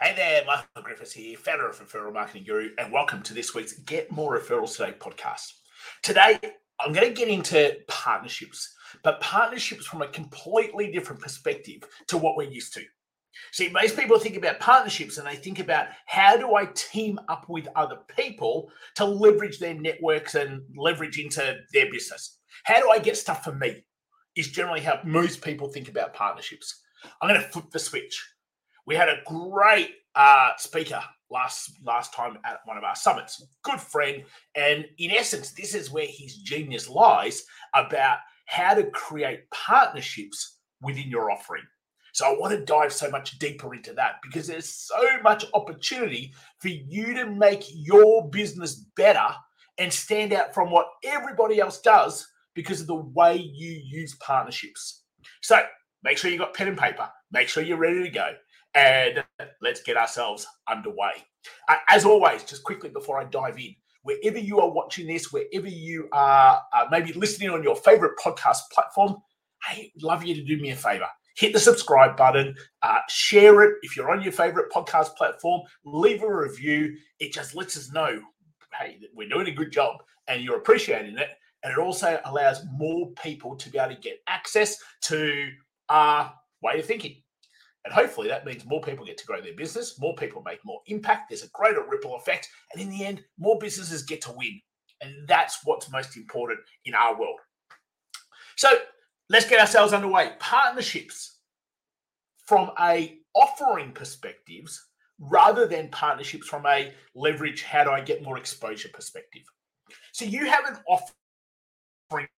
Hey there, Michael Griffiths here, founder of Referral Marketing Guru, and welcome to this week's Get More Referrals Today podcast. Today, I'm going to get into partnerships, but partnerships from a completely different perspective to what we're used to. See, most people think about partnerships and they think about how do I team up with other people to leverage their networks and leverage into their business? How do I get stuff for me? Is generally how most people think about partnerships. I'm going to flip the switch. We had a great uh, speaker last last time at one of our summits. Good friend, and in essence, this is where his genius lies about how to create partnerships within your offering. So I want to dive so much deeper into that because there's so much opportunity for you to make your business better and stand out from what everybody else does because of the way you use partnerships. So make sure you got pen and paper, make sure you're ready to go, and let's get ourselves underway. Uh, as always, just quickly before I dive in, wherever you are watching this, wherever you are uh, maybe listening on your favorite podcast platform, hey, love you to do me a favor. Hit the subscribe button, uh, share it if you're on your favorite podcast platform, leave a review. It just lets us know, hey, we're doing a good job and you're appreciating it. And it also allows more people to be able to get access to our way of thinking. And hopefully that means more people get to grow their business, more people make more impact, there's a greater ripple effect, and in the end, more businesses get to win. And that's what's most important in our world. So let's get ourselves underway. Partnerships from a offering perspectives rather than partnerships from a leverage, how do I get more exposure perspective. So you have an offering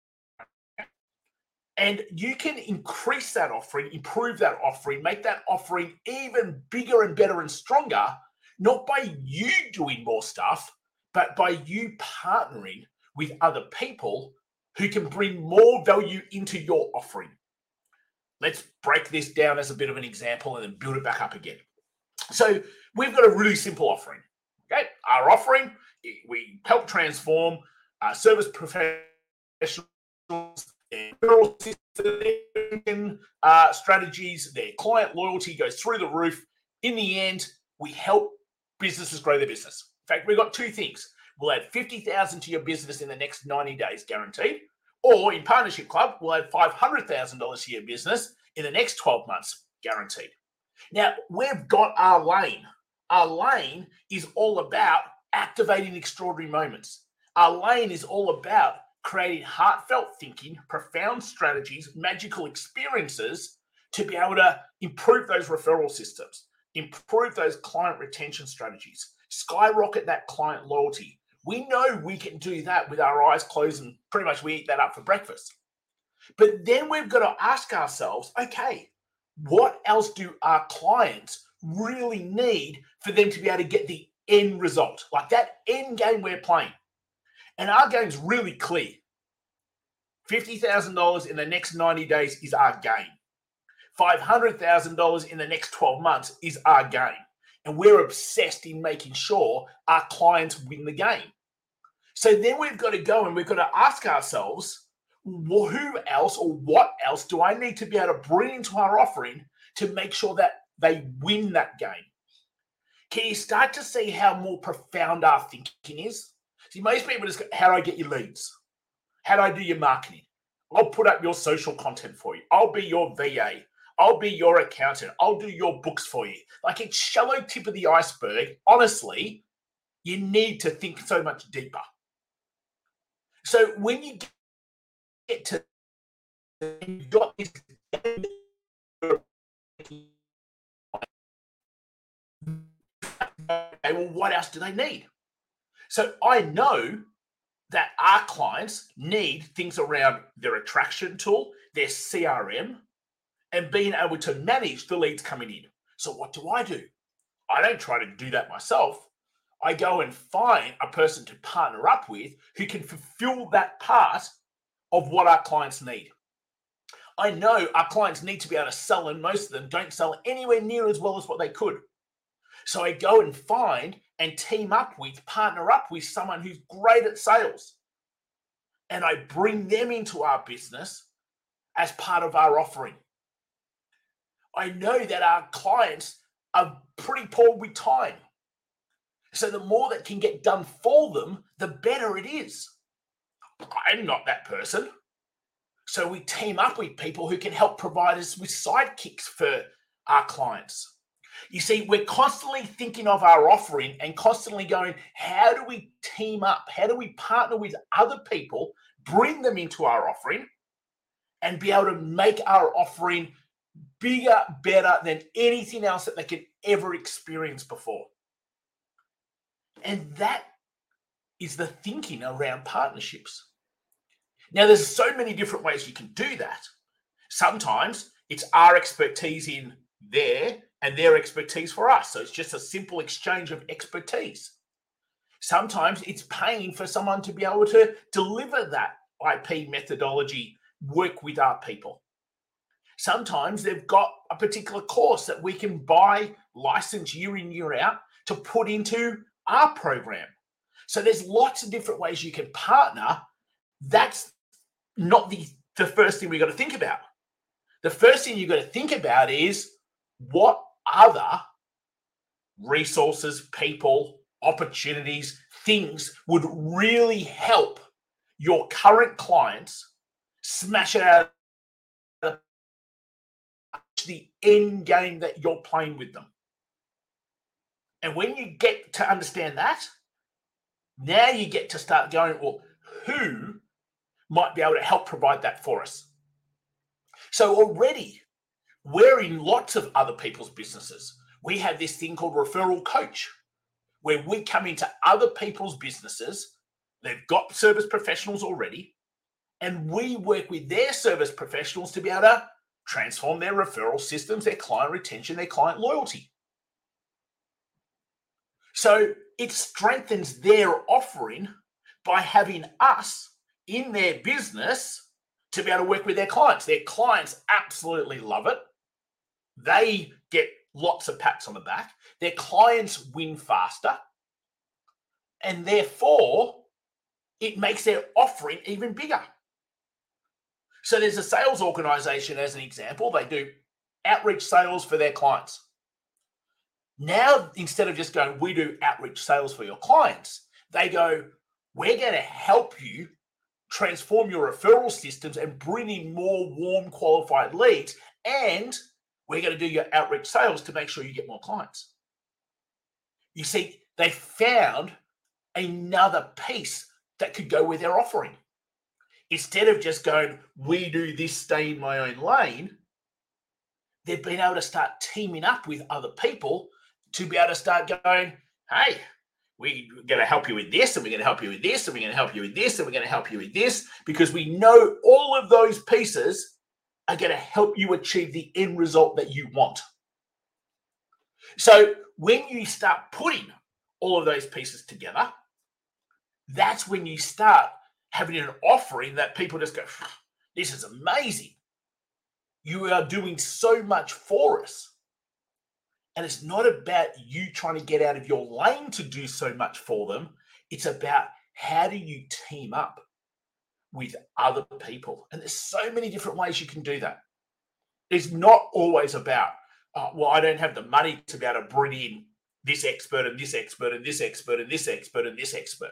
and you can increase that offering, improve that offering, make that offering even bigger and better and stronger, not by you doing more stuff, but by you partnering with other people who can bring more value into your offering. Let's break this down as a bit of an example and then build it back up again. So, we've got a really simple offering. Okay, our offering, we help transform uh, service professionals uh, strategies, their client loyalty goes through the roof. In the end, we help businesses grow their business. In fact, we've got two things. We'll add 50,000 to your business in the next 90 days, guaranteed. Or in Partnership Club, we'll add $500,000 to your business in the next 12 months, guaranteed. Now, we've got our lane. Our lane is all about activating extraordinary moments. Our lane is all about creating heartfelt thinking, profound strategies, magical experiences to be able to improve those referral systems, improve those client retention strategies, skyrocket that client loyalty. We know we can do that with our eyes closed and pretty much we eat that up for breakfast. But then we've got to ask ourselves okay, what else do our clients really need for them to be able to get the end result? Like that end game we're playing. And our game's really clear. $50,000 in the next 90 days is our game. $500,000 in the next 12 months is our game. And we're obsessed in making sure our clients win the game. So then we've got to go and we've got to ask ourselves, well, who else or what else do I need to be able to bring into our offering to make sure that they win that game? Can you start to see how more profound our thinking is? See, most people just go, how do I get your leads? How do I do your marketing? I'll put up your social content for you. I'll be your VA. I'll be your accountant. I'll do your books for you. Like it's shallow tip of the iceberg. Honestly, you need to think so much deeper. So when you get to you got this okay, well, what else do they need? So I know that our clients need things around their attraction tool, their CRM, and being able to manage the leads coming in. So what do I do? I don't try to do that myself. I go and find a person to partner up with who can fulfill that part of what our clients need. I know our clients need to be able to sell, and most of them don't sell anywhere near as well as what they could. So I go and find and team up with, partner up with someone who's great at sales. And I bring them into our business as part of our offering. I know that our clients are pretty poor with time. So the more that can get done for them, the better it is. I'm not that person. So we team up with people who can help provide us with sidekicks for our clients. You see, we're constantly thinking of our offering and constantly going, how do we team up? How do we partner with other people, bring them into our offering, and be able to make our offering bigger, better than anything else that they could ever experience before? And that is the thinking around partnerships. Now, there's so many different ways you can do that. Sometimes it's our expertise in there and their expertise for us. So it's just a simple exchange of expertise. Sometimes it's paying for someone to be able to deliver that IP methodology, work with our people. Sometimes they've got a particular course that we can buy, license year in, year out to put into our program. So there's lots of different ways you can partner. That's not the, the first thing we've got to think about. The first thing you've got to think about is what other resources, people, opportunities, things would really help your current clients smash it out the end game that you're playing with them. And when you get to understand that, now you get to start going, well, who might be able to help provide that for us? So already we're in lots of other people's businesses. We have this thing called referral coach, where we come into other people's businesses. They've got service professionals already, and we work with their service professionals to be able to transform their referral systems, their client retention, their client loyalty. So it strengthens their offering by having us in their business to be able to work with their clients. Their clients absolutely love it. They get lots of pats on the back. Their clients win faster. And therefore, it makes their offering even bigger. So there's a sales organization, as an example, they do outreach sales for their clients. Now, instead of just going, we do outreach sales for your clients, they go, we're going to help you transform your referral systems and bring in more warm, qualified leads. And we're going to do your outreach sales to make sure you get more clients. You see, they found another piece that could go with their offering. Instead of just going, we do this, stay in my own lane, they've been able to start teaming up with other people to be able to start going, hey, we're going to help you with this, and we're going to help you with this, and we're going to help you with this, and we're going to help you with this, because we know all of those pieces are going to help you achieve the end result that you want. So when you start putting all of those pieces together, that's when you start having an offering that people just go, this is amazing. You are doing so much for us. And it's not about you trying to get out of your lane to do so much for them. It's about how do you team up with other people. And there's so many different ways you can do that. It's not always about, oh, well, I don't have the money to be able to bring in this expert and this expert and this expert and this expert and this expert.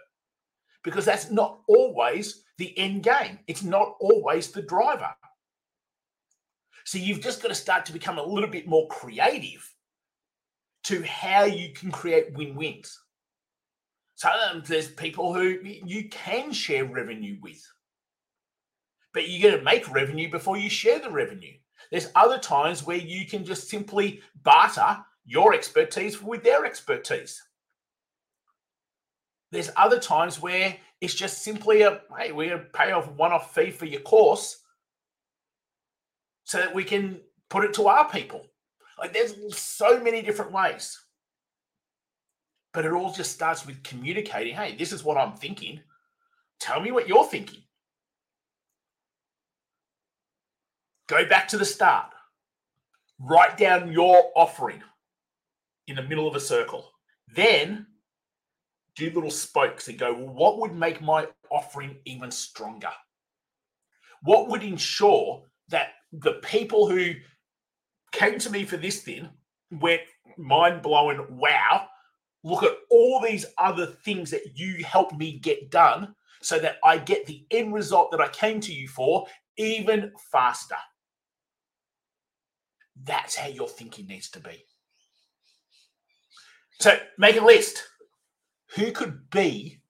Because that's not always the end game. It's not always the driver. So you've just got to start to become a little bit more creative to how you can create win-wins. Sometimes um, there's people who you can share revenue with but you're going to make revenue before you share the revenue. There's other times where you can just simply barter your expertise with their expertise. There's other times where it's just simply a hey, we're going to pay off one off fee for your course so that we can put it to our people. Like there's so many different ways. But it all just starts with communicating hey, this is what I'm thinking. Tell me what you're thinking. Go back to the start. Write down your offering in the middle of a circle. Then do little spokes and go, well, what would make my offering even stronger? What would ensure that the people who came to me for this thing went, mind blowing wow. Look at all these other things that you helped me get done so that I get the end result that I came to you for even faster. That's how your thinking needs to be. So make a list. Who could be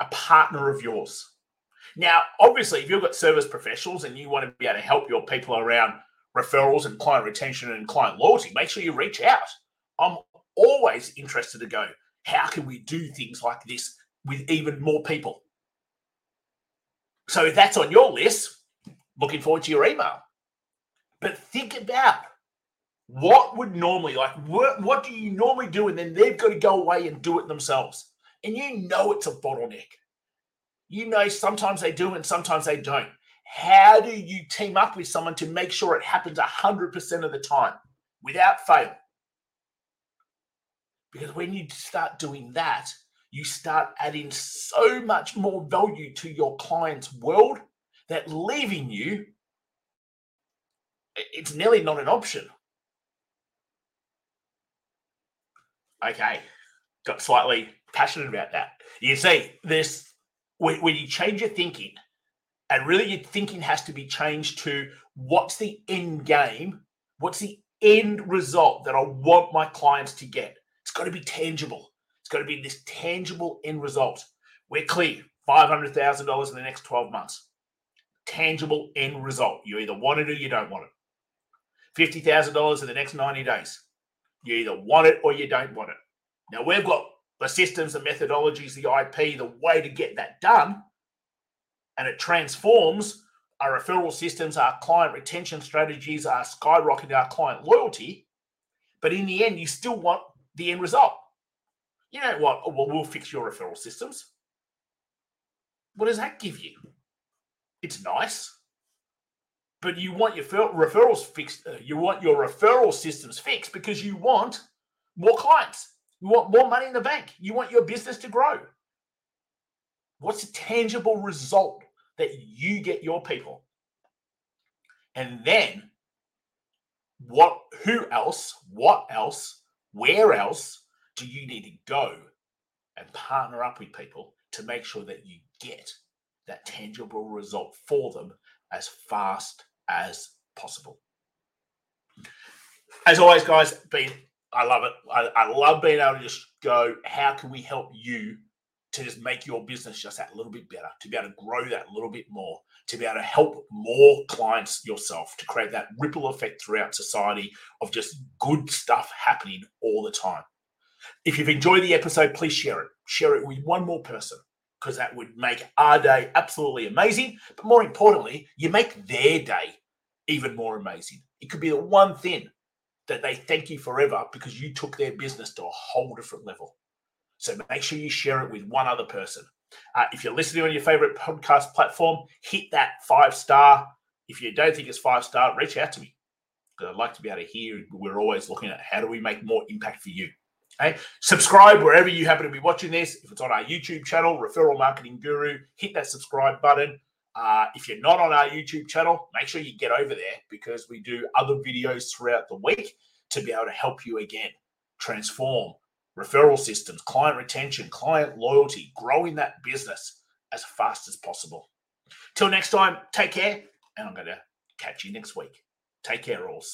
a partner of yours? Now, obviously, if you've got service professionals and you want to be able to help your people around referrals and client retention and client loyalty, make sure you reach out. I'm always interested to go, how can we do things like this with even more people? So if that's on your list, looking forward to your email. But think about what would normally like what, what do you normally do? And then they've got to go away and do it themselves. And you know it's a bottleneck. You know sometimes they do and sometimes they don't. How do you team up with someone to make sure it happens 100% of the time without fail? Because when you start doing that you start adding so much more value to your client's world that leaving you it's nearly not an option. Okay. Got slightly passionate about that. You see this when, when you change your thinking and really your thinking has to be changed to what's the end game what's the end result that i want my clients to get. It's got to be tangible. It's got to be this tangible end result. We're clear $500000 in the next 12 months. Tangible end result. You either want it or you don't want it $50000 in the next 90 days you either want it or you don't want it now we've got the systems, the methodologies, the IP, the way to get that done. And it transforms our referral systems, our client retention strategies, our skyrocketing our client loyalty. But in the end, you still want the end result. You know what? Oh, well, we'll fix your referral systems. What does that give you? It's nice, but you want your referrals fixed. Uh, you want your referral systems fixed because you want more clients. You want more money in the bank. You want your business to grow. What's the tangible result that you get your people? And then what who else, what else, where else do you need to go and partner up with people to make sure that you get that tangible result for them as fast as possible? As always, guys, been I love it. I, I love being able to just go, how can we help you to just make your business just that little bit better, to be able to grow that little bit more, to be able to help more clients yourself, to create that ripple effect throughout society of just good stuff happening all the time. If you've enjoyed the episode, please share it. Share it with one more person because that would make our day absolutely amazing. But more importantly, you make their day even more amazing. It could be the one thing that they thank you forever because you took their business to a whole different level. So make sure you share it with one other person. Uh, if you're listening on your favorite podcast platform, hit that five star. If you don't think it's five star, reach out to me because I'd like to be able to hear. We're always looking at how do we make more impact for you. Okay, subscribe wherever you happen to be watching this. If it's on our YouTube channel, Referral Marketing Guru, hit that subscribe button. Uh, if you're not on our YouTube channel, make sure you get over there because we do other videos throughout the week to be able to help you again transform referral systems, client retention, client loyalty, growing that business as fast as possible. Till next time, take care, and I'm going to catch you next week. Take care, alls.